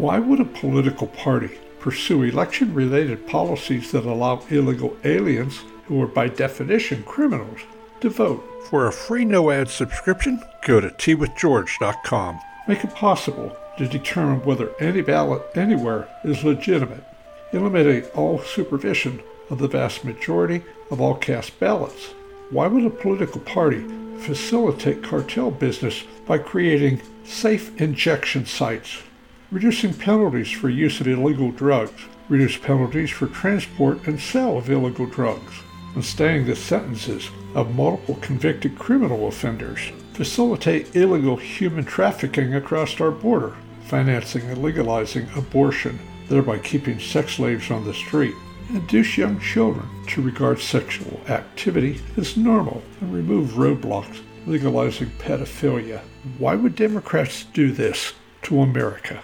Why would a political party pursue election related policies that allow illegal aliens, who are by definition criminals, to vote? For a free no ad subscription, go to twithgeorge.com. Make it possible to determine whether any ballot anywhere is legitimate. Eliminate all supervision of the vast majority of all cast ballots. Why would a political party facilitate cartel business by creating safe injection sites, reducing penalties for use of illegal drugs, reduce penalties for transport and sale of illegal drugs, and staying the sentences of multiple convicted criminal offenders, facilitate illegal human trafficking across our border, financing and legalizing abortion, thereby keeping sex slaves on the street, induce young children to regard sexual activity as normal and remove roadblocks legalizing pedophilia. Why would Democrats do this to America?